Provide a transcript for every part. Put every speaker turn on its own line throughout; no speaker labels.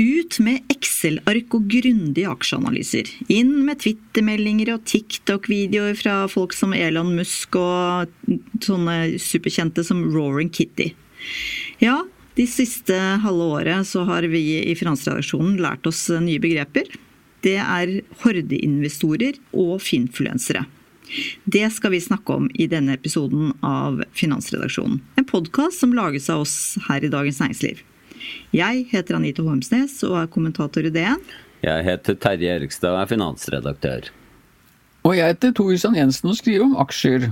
Ut med Excel-ark og grundige aksjeanalyser. Inn med Twitter-meldinger og TikTok-videoer fra folk som Elon Musk og sånne superkjente som Roaring Kitty. Ja, de siste halve året så har vi i finansredaksjonen lært oss nye begreper. Det er hordeinvestorer og finfluensere. Det skal vi snakke om i denne episoden av Finansredaksjonen. En podkast som lages av oss her i Dagens Næringsliv. Jeg heter Anita Holmsnes og er kommentator i DN.
Jeg heter Terje Erikstad og er finansredaktør.
Og jeg heter Tor Kristian Jensen og skriver om aksjer.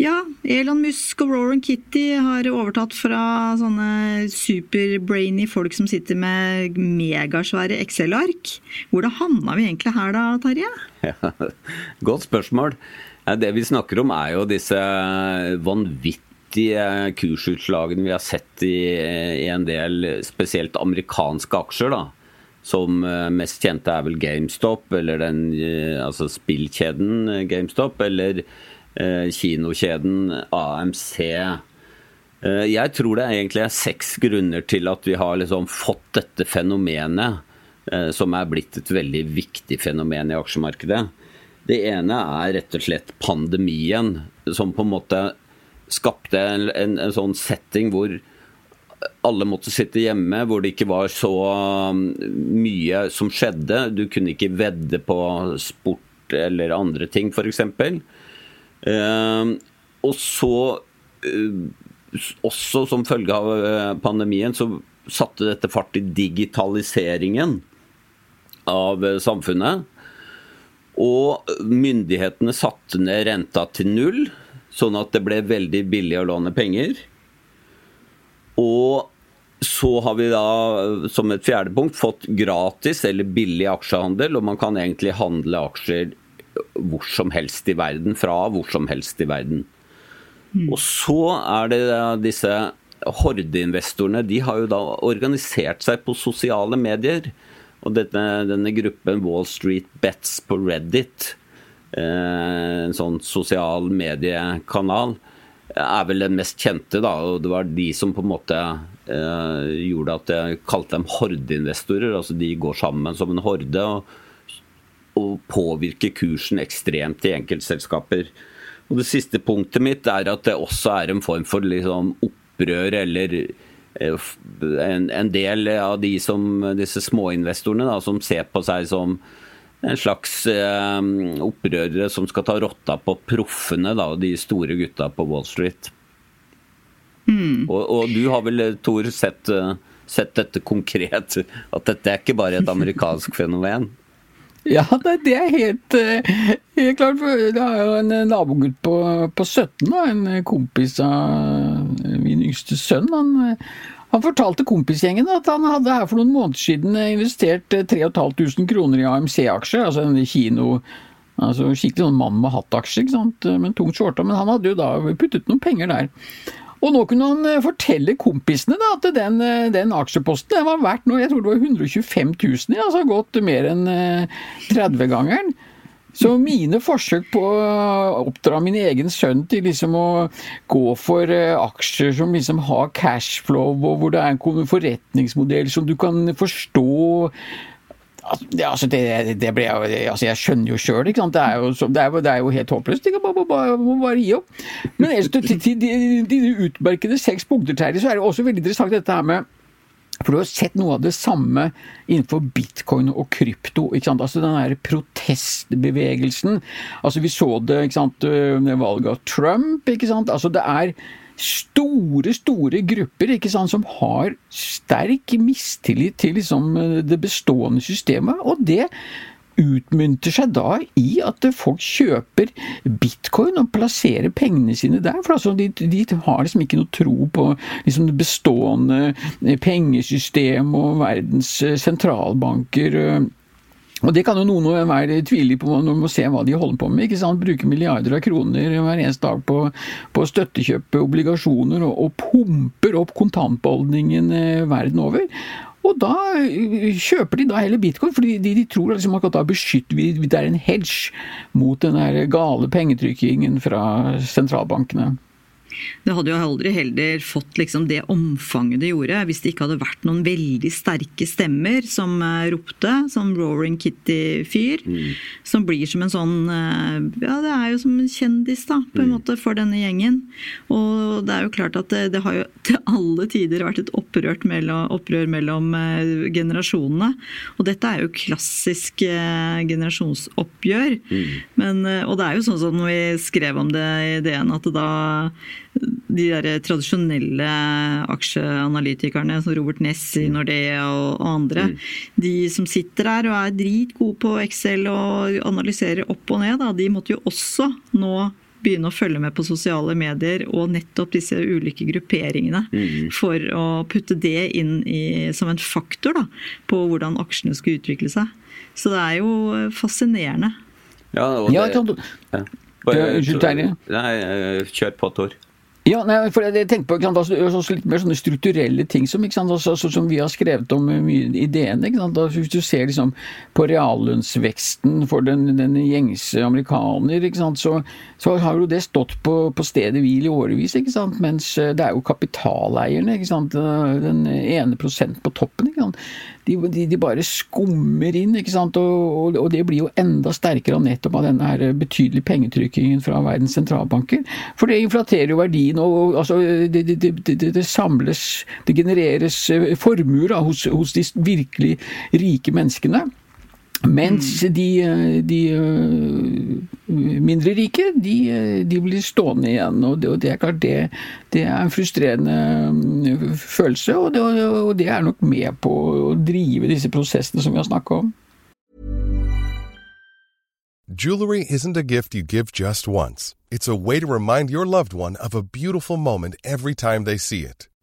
Ja, Elon Musk og Roran Kitty har overtatt fra sånne superbrainy folk som sitter med megasvære Excel-ark. Hvordan havna vi egentlig her da, Terje?
Ja, godt spørsmål. Det vi snakker om er jo disse vanvittige vanvittige kursutslagene vi har sett i, i en del spesielt amerikanske aksjer. da som eh, mest kjente er vel GameStop, eller den eh, altså spillkjeden eh, GameStop, eller eh, kinokjeden AMC. Eh, jeg tror det egentlig er seks grunner til at vi har liksom fått dette fenomenet, eh, som er blitt et veldig viktig fenomen i aksjemarkedet. Det ene er rett og slett pandemien, som på en måte skapte en, en, en, sånn setting hvor alle måtte sitte hjemme, hvor det ikke var så um, mye som skjedde. Du kunne ikke vedde på sport eller andre ting, f.eks. Uh, og så, uh, også som følge av uh, pandemien, så satte dette fart i digitaliseringen av uh, samfunnet. Og myndighetene satte ned renta til null. Sånn at det ble veldig billig å låne penger. Og så har vi da som et fjerde punkt fått gratis eller billig aksjehandel, og man kan egentlig handle aksjer hvor som helst i verden, fra hvor som helst i verden. Mm. Og så er det disse hordeinvestorene, de har jo da organisert seg på sosiale medier. Og denne, denne gruppen Wall Street Bets på Reddit en sånn sosial mediekanal, er vel den mest kjente. da, og Det var de som på en måte eh, gjorde at jeg kalte dem hordeinvestorer. altså De går sammen som en horde og, og påvirker kursen ekstremt i enkeltselskaper. Og Det siste punktet mitt er at det også er en form for liksom opprør eller eh, en, en, del av de som, disse småinvestorene da, som ser på seg som en slags eh, opprørere som skal ta rotta på proffene, da, de store gutta på Wall Street. Mm. Og, og, du har vel, Tor, sett, eh, sett, dette konkret? At dette er ikke bare et amerikansk fenomen?
Ja, det, det er helt, eh, helt klart. Det er jo en nabogutt på, på 17, da, en kompis av min yngste sønn. Han han fortalte kompisgjengen at han hadde her for noen måneder siden investert 3500 eh, kroner i AMC-aksjer, altså en kino altså Skikkelig sånn mann med hatt-aksjer, ikke sant, med tungt skjorta, men han hadde jo da puttet noen penger der. Og nå kunne han eh, fortelle kompisene da, at den, eh, den aksjeposten den var verdt noe, jeg tror det var 125 000, altså gått mer enn 30-gangeren. Så mine forsøk på å oppdra min egen sønn til liksom å gå for eh, aksjer som liksom har cashflow, og hvor det er en forretningsmodell som du kan forstå Altså, det, det ble, altså, jeg skjønner jo sjøl, ikke sant. Det er jo, det er, det er jo helt håpløst. Jeg må bare, må bare gi opp. Men til, til de, de utmerkede seks punkter, Terje, så er det også veldig interessant dette her med for du har sett noe av det samme innenfor bitcoin og krypto. ikke sant? Altså Den der protestbevegelsen. Altså Vi så det ikke sant, med valget av Trump. ikke sant? Altså Det er store, store grupper ikke sant, som har sterk mistillit til liksom, det bestående systemet. og det utmynter seg da i at folk kjøper bitcoin og plasserer pengene sine der. For altså, de, de, har liksom ikke noe tro på liksom, det bestående pengesystem og verdens sentralbanker. Og Det kan jo noen og enhver tvile på når man må se hva de holder på med. ikke sant? Bruke milliarder av kroner hver eneste dag på, på støttekjøpe obligasjoner og, og pumper opp kontantbeholdningen eh, verden over. Og da øh, kjøper de da heller bitcoin, fordi de, de tror liksom at da beskytter vi Det er en hedge mot den gale pengetrykkingen fra sentralbankene.
Det hadde jo aldri heller fått liksom det omfanget det gjorde, hvis det ikke hadde vært noen veldig sterke stemmer som uh, ropte, som Roaring Kitty-fyr. Mm. Som blir som en sånn uh, Ja, det er jo som en kjendis, da, på en mm. måte, for denne gjengen. Og det er jo klart at det, det har jo til alle tider vært et mellom, opprør mellom uh, generasjonene. Og dette er jo klassisk generasjonsoppgjør. Mm. Men, og det er jo sånn som vi skrev om det i DN, at det da de der tradisjonelle aksjeanalytikerne som Robert Ness i. Nordea og andre, mm. de som sitter der og er dritgode på Excel og analyserer opp og ned, da, de måtte jo også nå begynne å følge med på sosiale medier og nettopp disse ulike grupperingene. Mm. For å putte det inn i, som en faktor da, på hvordan aksjene skal utvikle seg. Så det er jo fascinerende.
Ja, og det, ja, Unnskyld, Terje. Kjør på, Tor.
Ja, nei, for jeg tenker på sant, altså, altså, litt mer sånne strukturelle ting som, sant, altså, altså, som vi har skrevet om mye i DN. Altså, hvis du ser liksom, på reallønnsveksten for den, den gjengse amerikaner, sant, så, så, har jo det stått på, på stedet hvil i årevis. Mens eh, det er jo kapitaleierne, den ene prosent på toppen. De, de, de, bare skummer inn, ikke sant? Og, og, det blir jo enda sterkere nettopp av denne her betydelige pengetrykkingen fra verdens sentralbanker. For det inflaterer jo verdien og altså, det, det, det, det, samles, det genereres eh, formuer hos, hos de virkelig rike menneskene. Mens mm. de, de, eh, mindre rike, de, de, blir stående igjen. Og det, og det er klart det, det, er en frustrerende følelse, og det, og det er nok med på å drive disse prosessene som vi har snakka om.
Jewelry isn't a gift you give just once. It's a way to remind your loved one of a beautiful moment every time they see it.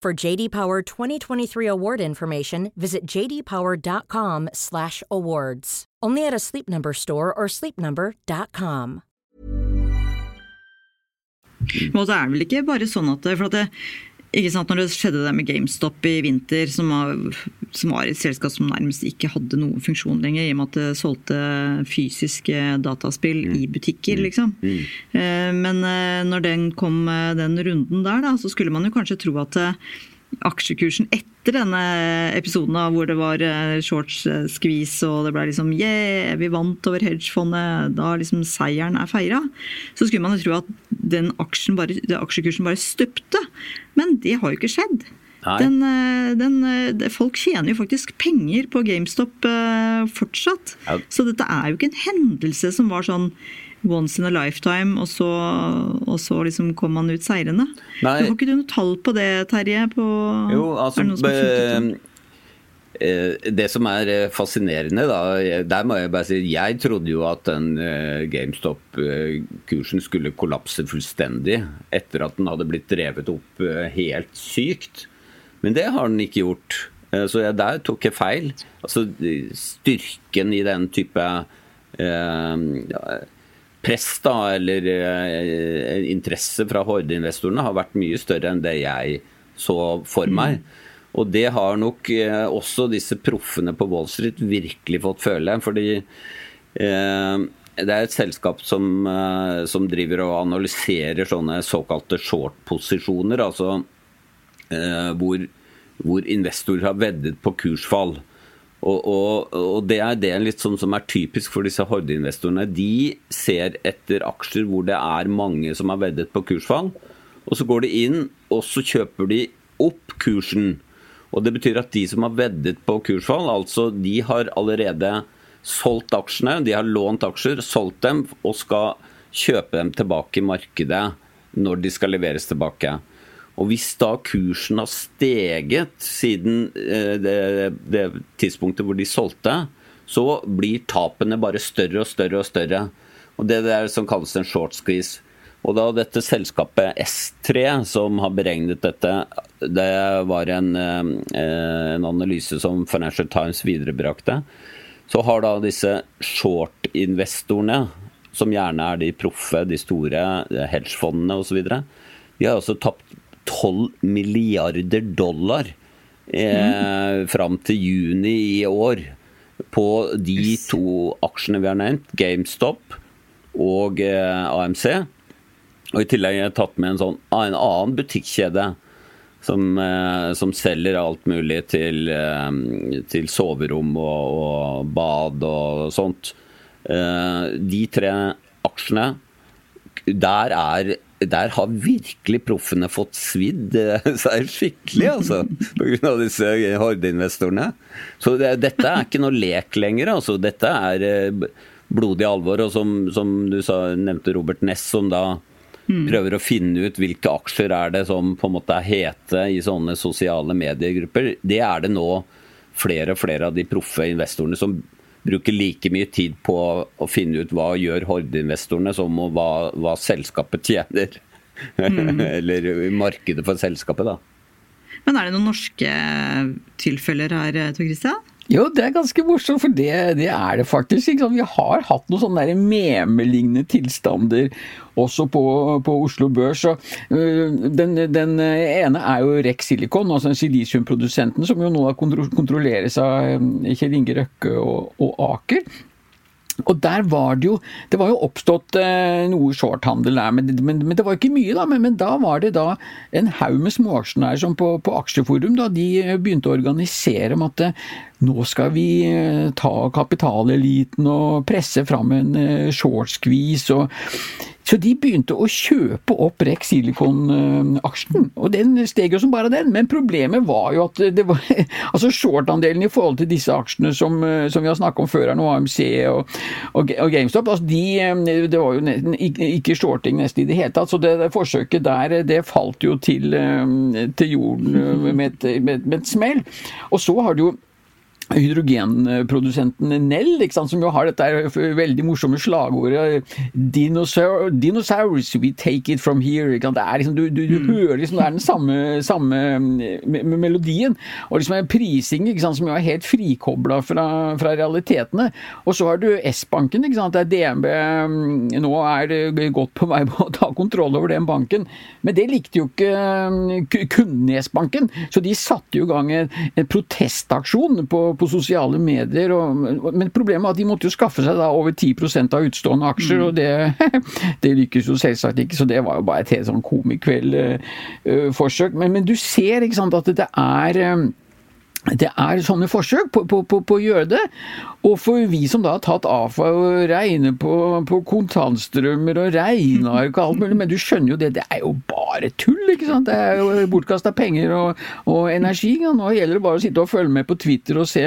For JD Power 2023 award information, visit jdpower.com/awards. Only at a Sleep Number store or sleepnumber.com.
Men det er vel ikke bare sånn at for at det, ikke sant, Når det skjedde det med GameStop i vinter, som var, som var, et selskap som nærmest ikke hadde noen funksjon lenger, i og med at det solgte fysiske dataspill mm. i butikker, mm. liksom. Mm. Mm. Men eh, når den kom, eh, den runden der, da, så skulle man jo kanskje tro at aksjekursen etter denne episoden da, hvor det var shorts skvis og det ble liksom yeah, vi vant over hedgefondet, da liksom seieren er feira, så skulle man jo tro at den aksjen bare, aksjekursen bare stupte. Men det har jo ikke skjedd. Den, eh, den, eh, folk tjener jo faktisk penger på GameStop eh, fortsatt.
Ja.
Så dette er jo ikke en hendelse som var sånn once in a lifetime, og så, og så liksom kom man ut seirende.
Nei.
Har ikke du noe tall på det, Terje? På,
Jo, altså
er
eh, Det som er eh, fascinerende, da Der må jeg bare si Jeg trodde jo at den eh, GameStop-kursen skulle kollapse fullstendig etter at den hadde blitt drevet opp eh, helt sykt. Men det har den ikke gjort. Eh, Så jeg, der tok jeg feil. Altså styrken i den type eh, press da, eller eh, interesse fra hordeinvestorene har vært mye større enn det jeg så for meg. Og det har nok eh, også disse proffene på Wall Street virkelig fått føle. Fordi eh, det er et selskap som, eh, som driver og analyserer sånne såkalte short-posisjoner. Altså eh, hvor, hvor investorer har veddet på kursfall. Og, og, og det er det litt sånn som er typisk for disse hordeinvestorene. De ser etter aksjer hvor det er mange som har veddet på kursfall. Og så går de inn, og så kjøper de opp kursen. Og det betyr at de som har veddet på kursfall, altså de har allerede solgt aksjene, de har lånt aksjer, solgt dem og skal kjøpe dem tilbake i markedet når de skal leveres tilbake. Og hvis da kursen har steget siden eh, det, det tidspunktet hvor de solgte, så blir tapene bare større og større og større. Og Det er det som kalles en short squeeze. Og da dette selskapet S3 som har beregnet dette, det var en, eh, en analyse som Financial Times viderebrakte, så har da disse short-investorene, som gjerne er de proffe, de store hedgefondene osv., de har altså tapt 12 milliarder dollar eh, fram til juni i år på de to aksjene vi har nevnt, GameStop og eh, AMC. Og I tillegg har jeg tatt med en, sånn, en annen butikkjede som, eh, som selger alt mulig til, eh, til soverom og, og bad og sånt. Eh, de tre aksjene, der, er, der har virkelig proffene fått svidd seg skikkelig, altså. Pga. disse hordeinvestorene. Så det, dette er ikke noe lek lenger, altså. Dette er blodig alvor. Og som, som du sa, nevnte Robert Ness, som da prøver å finne ut hvilke aksjer er det som på en måte er hete i sånne sosiale mediegrupper. Det er det nå flere og flere av de proffe investorene som bruker like mye tid på å finne ut hva gjør hordeinvestorene, som hva, hva selskapet tjener. Eller markedet for selskapet, da.
Men er det noen norske tilfeller her, Tor Christian?
Jo, det er ganske morsomt, for det, det er det faktisk. Sant? Vi har hatt noen sånne memelignende tilstander også på, på Oslo Børs. Og, uh, den, den ene er jo Rex Silicon, altså silisiumprodusenten, som jo nå kontro- kontrolleres av øh, Kjell Inge Røkke og, og Aker. Og der var det jo Det var jo oppstått eh, noe shorthandel der, men, men, men det var ikke mye, da. Men, men da var det da en haug med småaksjonærer som på, på Aksjeforum da, de begynte å organisere om at eh, nå skal vi eh, ta kapitaleliten og presse fram en eh, short squeeze. og så de begynte å kjøpe opp Rex Silicon-aksjen, og den steg jo som bare den. Men problemet var jo at det var altså short-andelen i forhold til disse aksjene som, som vi har snakket om før, her nå AMC og, og, og GameStop, altså de, det var jo nesten ikke, shorting nesten i det hele tatt. Så det, det forsøket der, det falt jo til, til jorden med et, med, med et smell. Og så har det jo hydrogenprodusenten Nell, sant, som jo har dette veldig morsomme slagordet 'Dinosaur, 'Dinosaurs, we take it from here'. Det er liksom, du, du, du hører liksom, det er den samme, samme me me melodien. Og liksom en prising sant, som jo er helt frikobla fra, fra realitetene. Og så har du S-banken, der DNB mm, nå er godt på vei med å ta kontroll over den banken. Men det likte jo ikke mm, kundene i S-banken, så de satte jo i gang en, en protestaksjon på på sosiale medier. Og, men problemet er at de måtte jo skaffe seg da over 10 av utstående aksjer, og det, det lykkes jo selvsagt ikke. Så det var jo bare et helt sånn komikveld-forsøk. men, men, du ser ikke sant, at det er det er sånne forsøk på, på, på, på, å gjøre det. Og for vi som da har tatt AFA og regner på, på kontantstrømmer og regneark og alt mulig, men du skjønner jo det, det er jo bare tull, ikke sant. Det er jo bortkasta penger og, og, energi. Ja. Nå gjelder det bare å sitte og følge med på Twitter og se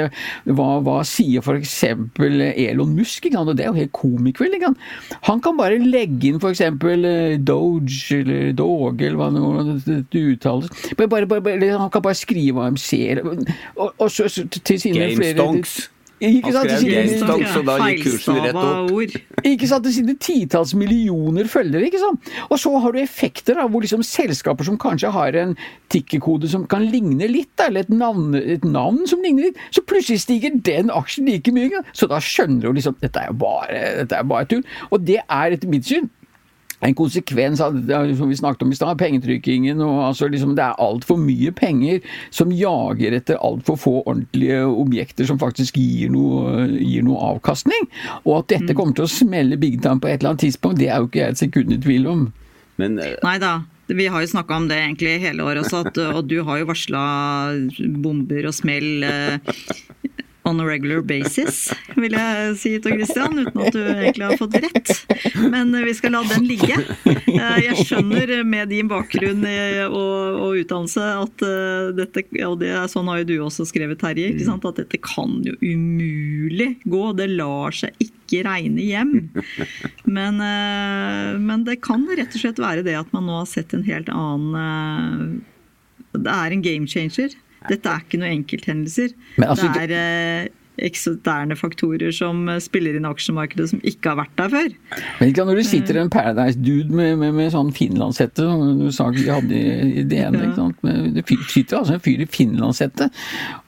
hva, hva sier f.eks. Elon Musk. Ikke sant? Og det er jo helt komikveld. Ikke sant? Han kan bare legge inn f.eks. Eh, Doge eller Doge eller hva det uttales. Bare, bare, bare, han kan bare skrive hva de ser og, og så, til sine
Game
flere ikke sant,
Han skrev GameStonks, så da gikk kursen rett opp.
Ikke sant, Det sine titalls millioner følgere. ikke sant? Og så har du effekter da, hvor liksom selskaper som kanskje har en tikkekode som kan ligne litt, da, eller et navn, et navn, som ligner litt, så plutselig stiger den aksjen like mye. Så da skjønner du liksom dette er jo bare, dette er bare tull. Og det er etter mitt syn en konsekvens av det som vi snakket om i stad, pengetrykkingen. og altså liksom Det er altfor mye penger som jager etter altfor få ordentlige objekter som faktisk gir noe, gir noe, avkastning. Og at dette kommer til å smelle big time på et eller annet tidspunkt, det er jo ikke jeg et sekund i tvil om.
Men,
Nei da. Vi har jo snakka om det egentlig hele året også, at, og du har jo varsla bomber og smell on a regular basis, vil jeg si til Christian, uten at du egentlig har fått rett. Men vi skal la den ligge. Eh, jeg skjønner med din bakgrunn og, og utdannelse at eh, dette, og det sånn har jo du også skrevet, Terje, at dette kan jo umulig gå. Det lar seg ikke regne hjem. Men, eh, men det kan rett og slett være det at man nå har sett en helt annen Det er en game changer. Dette er ikke noen enkelthendelser.
Altså,
det er eh, eksterne faktorer som spiller inn i aksjemarkedet som ikke har vært der før.
Men ikke Når du sitter en Paradise-dude med, med, med, sånn finlandshette, som du sa vi hadde i ene ja. Det sitter altså en fyr i finlandshette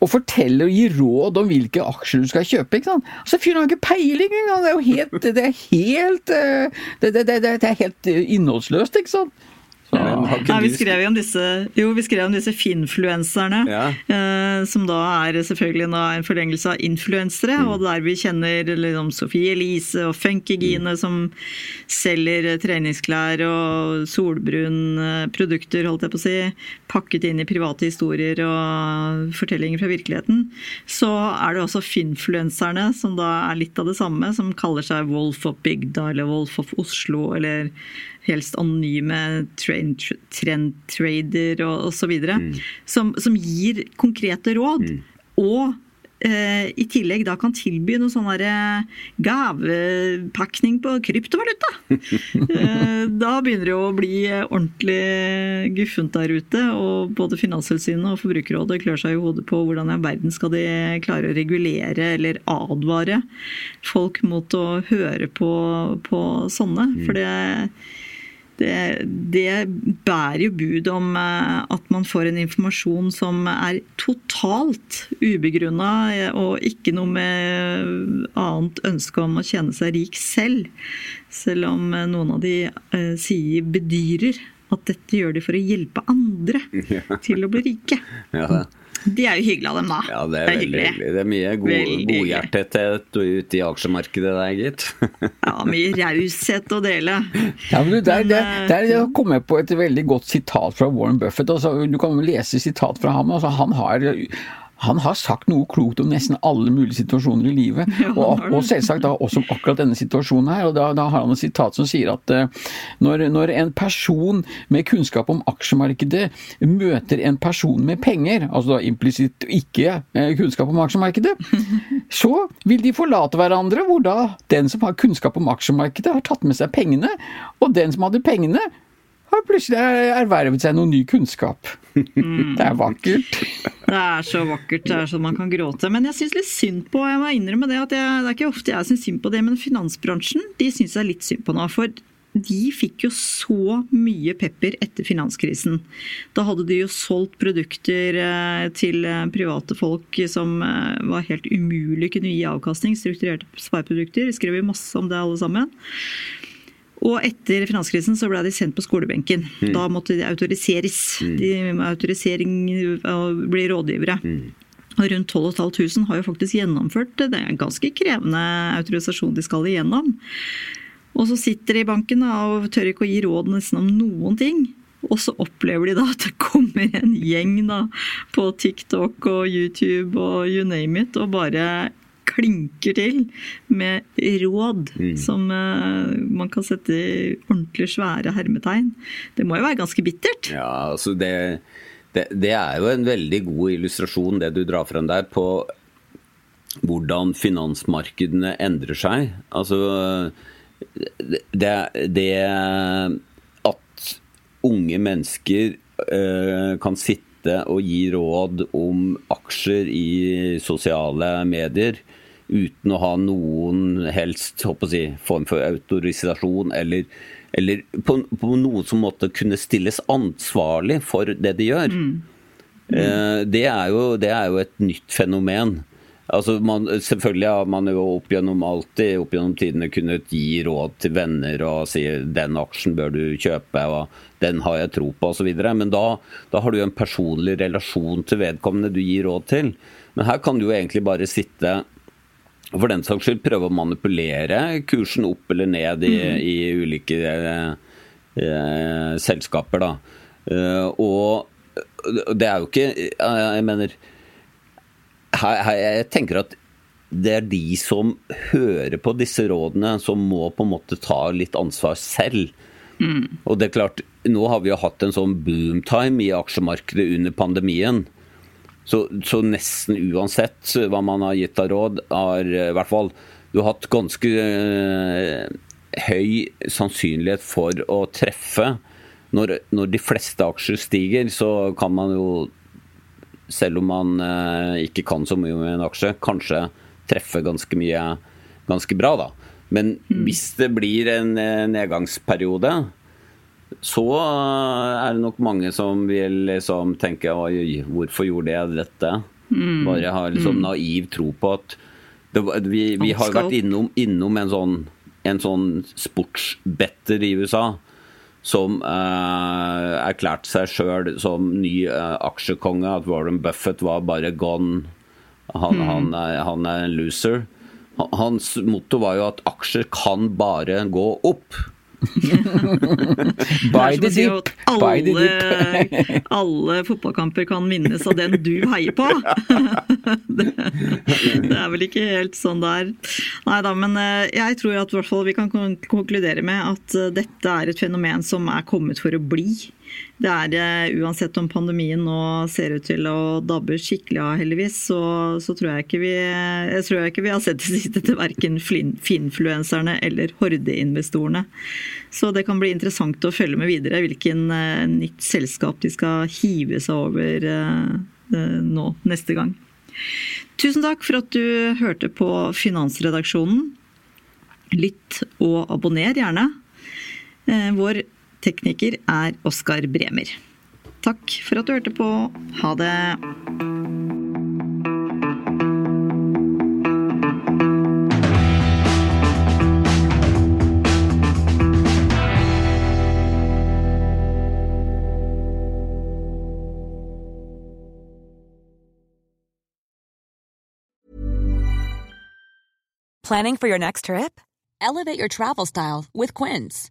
og forteller og gir råd om hvilke aksjer du skal kjøpe. ikke sant? Altså, Fyren har ikke peiling engang! Det er jo helt, det er helt, eh, det, det, det, det er helt eh, innholdsløst, ikke sant?
Nei, vi skrev jo om disse, jo, vi skrev om disse finfluenserne, ja. eh, som da er selvfølgelig en forlengelse av influensere. Mm. Og der vi kjenner liksom, Sofie Elise og Funkygine mm. som selger treningsklær og solbrun produkter, holdt jeg på å si, pakket inn i private historier og fortellinger fra virkeligheten. Så er det også finfluenserne, som da er litt av det samme, som kaller seg Wolf of Bygda eller Wolf of Oslo eller helst anonyme trendtrader og osv. Mm. Som, som gir konkrete råd. Mm. Og eh, i tillegg da kan tilby noe sånn gavepakning på kryptovaluta. eh, da begynner det å bli ordentlig guffent der ute. Og både Finanstilsynet og Forbrukerrådet klør seg i hodet på hvordan i verden skal de klare å regulere eller advare folk mot å høre på, på sånne. Mm. For det det, det, bærer jo bud om eh, at man får en informasjon som er totalt ubegrunna, og ikke noe med annet ønske om å tjene seg rik selv. Selv om eh, noen av de eh, sier, bedyrer at dette gjør de for å hjelpe andre til å bli rike. Ja, det er jo hyggelig av dem, da.
Ja, det er, det er veldig hyggelig. Det er mye god, godhjertethet ute i aksjemarkedet der, gitt.
ja, mye raushet å dele.
Ja, men der, der, der, der kom jeg på et veldig godt sitat fra Warren Buffett. Altså, du kan lese sitat fra ham. Altså, han har han har sagt noe klokt om nesten alle mulige situasjoner i livet. Og, og, selvsagt da også om akkurat denne situasjonen her. og Da, da har han et sitat som sier at uh, når, når, en person med kunnskap om aksjemarkedet møter en person med penger, altså da implisitt ikke uh, kunnskap om aksjemarkedet, så vil de forlate hverandre, hvor da den som har kunnskap om aksjemarkedet, har tatt med seg pengene, og den som hadde pengene, har plutselig ervervet seg noe ny kunnskap. Mm. Det er vakkert.
Det er så vakkert. Det er sånn man kan gråte. Men jeg syns litt synd på jeg må innrømme det, at jeg, det er ikke ofte jeg syns synd på det, men finansbransjen de syns jeg litt synd på nå. for de fikk jo så mye pepper etter finanskrisen. Da hadde de jo solgt produkter eh, til eh, private folk som eh, var helt umulig kunne gi avkastning. Strukturerte spareprodukter. Skrev jo masse om det alle sammen. Og etter finanskrisen så ble de sendt på skolebenken. Mm. Da måtte de autoriseres. Mm. De med autorisering og bli rådgivere. Mm. Og rundt 12 500 har jo faktisk gjennomført det. Det er en ganske krevende autorisasjon de skal igjennom. Og så sitter de i banken og tør ikke å gi råd nesten om noen ting. Og så opplever de da at det kommer en gjeng da på TikTok og YouTube og you name it, og bare klinker til med råd
Mm.
som eh, man kan sette i ordentlig svære hermetegn. Det må jo være ganske bittert?
Ja, altså det, det, det er jo en veldig god illustrasjon, det du drar frem der, på hvordan finansmarkedene endrer seg. Altså det, det at unge mennesker uh, kan sitte og gi råd om aksjer i sosiale medier uten å ha noen helst håper å si, form for autorisasjon eller, eller på, på noen som måtte kunne stilles ansvarlig for det de gjør. Eh, det, er jo, det er jo et nytt fenomen. Altså man, selvfølgelig har man jo opp gjennom alltid opp gjennom tidene kunnet gi råd til venner og si den aksjen bør du kjøpe og den har jeg tro på osv. Men da, da har du jo en personlig relasjon til vedkommende du gir råd til. Men her kan du jo egentlig bare sitte og for den saks skyld prøve å manipulere kursen opp eller ned i, i ulike eh, selskaper. Da. Eh, og det er jo ikke eh, Jeg mener her, her, Jeg tenker at det er de som hører på disse rådene, som må på en måte ta litt ansvar selv. Og det er klart, nå har vi jo hatt en sånn boomtime i aksjemarkedet under pandemien. Så, så nesten uansett hva man har gitt av råd, har eh, i hvert fall du har hatt ganske øh, høy sannsynlighet for å treffe. Når, når de fleste aksjer stiger, så kan man jo, selv om man øh, ikke kan så mye med en aksje, kanskje treffe ganske mye ganske bra, da. Men hvis det blir en nedgangsperiode, så er det nok mange som vil liksom tenke oi, hvorfor gjorde jeg dette? Bare har liksom naiv tro på at det, vi, vi har vært innom, innom en sånn, en sånn sportsbetter i USA som eh, erklærte seg sjøl som ny eh, aksjekonge, at Warren Buffett var bare gone. Han, han, er, han er en loser. Hans motto var jo at aksjer kan bare gå opp.
Er
the dip,
si
the dip.
alle, fotballkamper kan vinnes av den du heier på. Det, det er vel ikke helt sånn det er. Nei da, men eh, jeg tror at i hvert fall vi kan konkludere med at eh, dette er et fenomen som er kommet for å bli. Det er eh, Uansett om pandemien nå ser ut til å dabbe skikkelig av, heldigvis, så, så tror jeg vi jeg tror ikke vi har sett det siste til verken finfluenserne eller hordeinvestorene. Så det kan bli interessant å følge med videre hvilken uh, nytt selskap de skal hive seg over uh, uh, nå neste gang. Tusen takk for at du hørte på Finansredaksjonen. Lytt og abonner gjerne. Vår tekniker er Oskar Bremer. Takk for at du hørte på. Ha det.
Planning for your next trip? Elevate your travel style with Quince.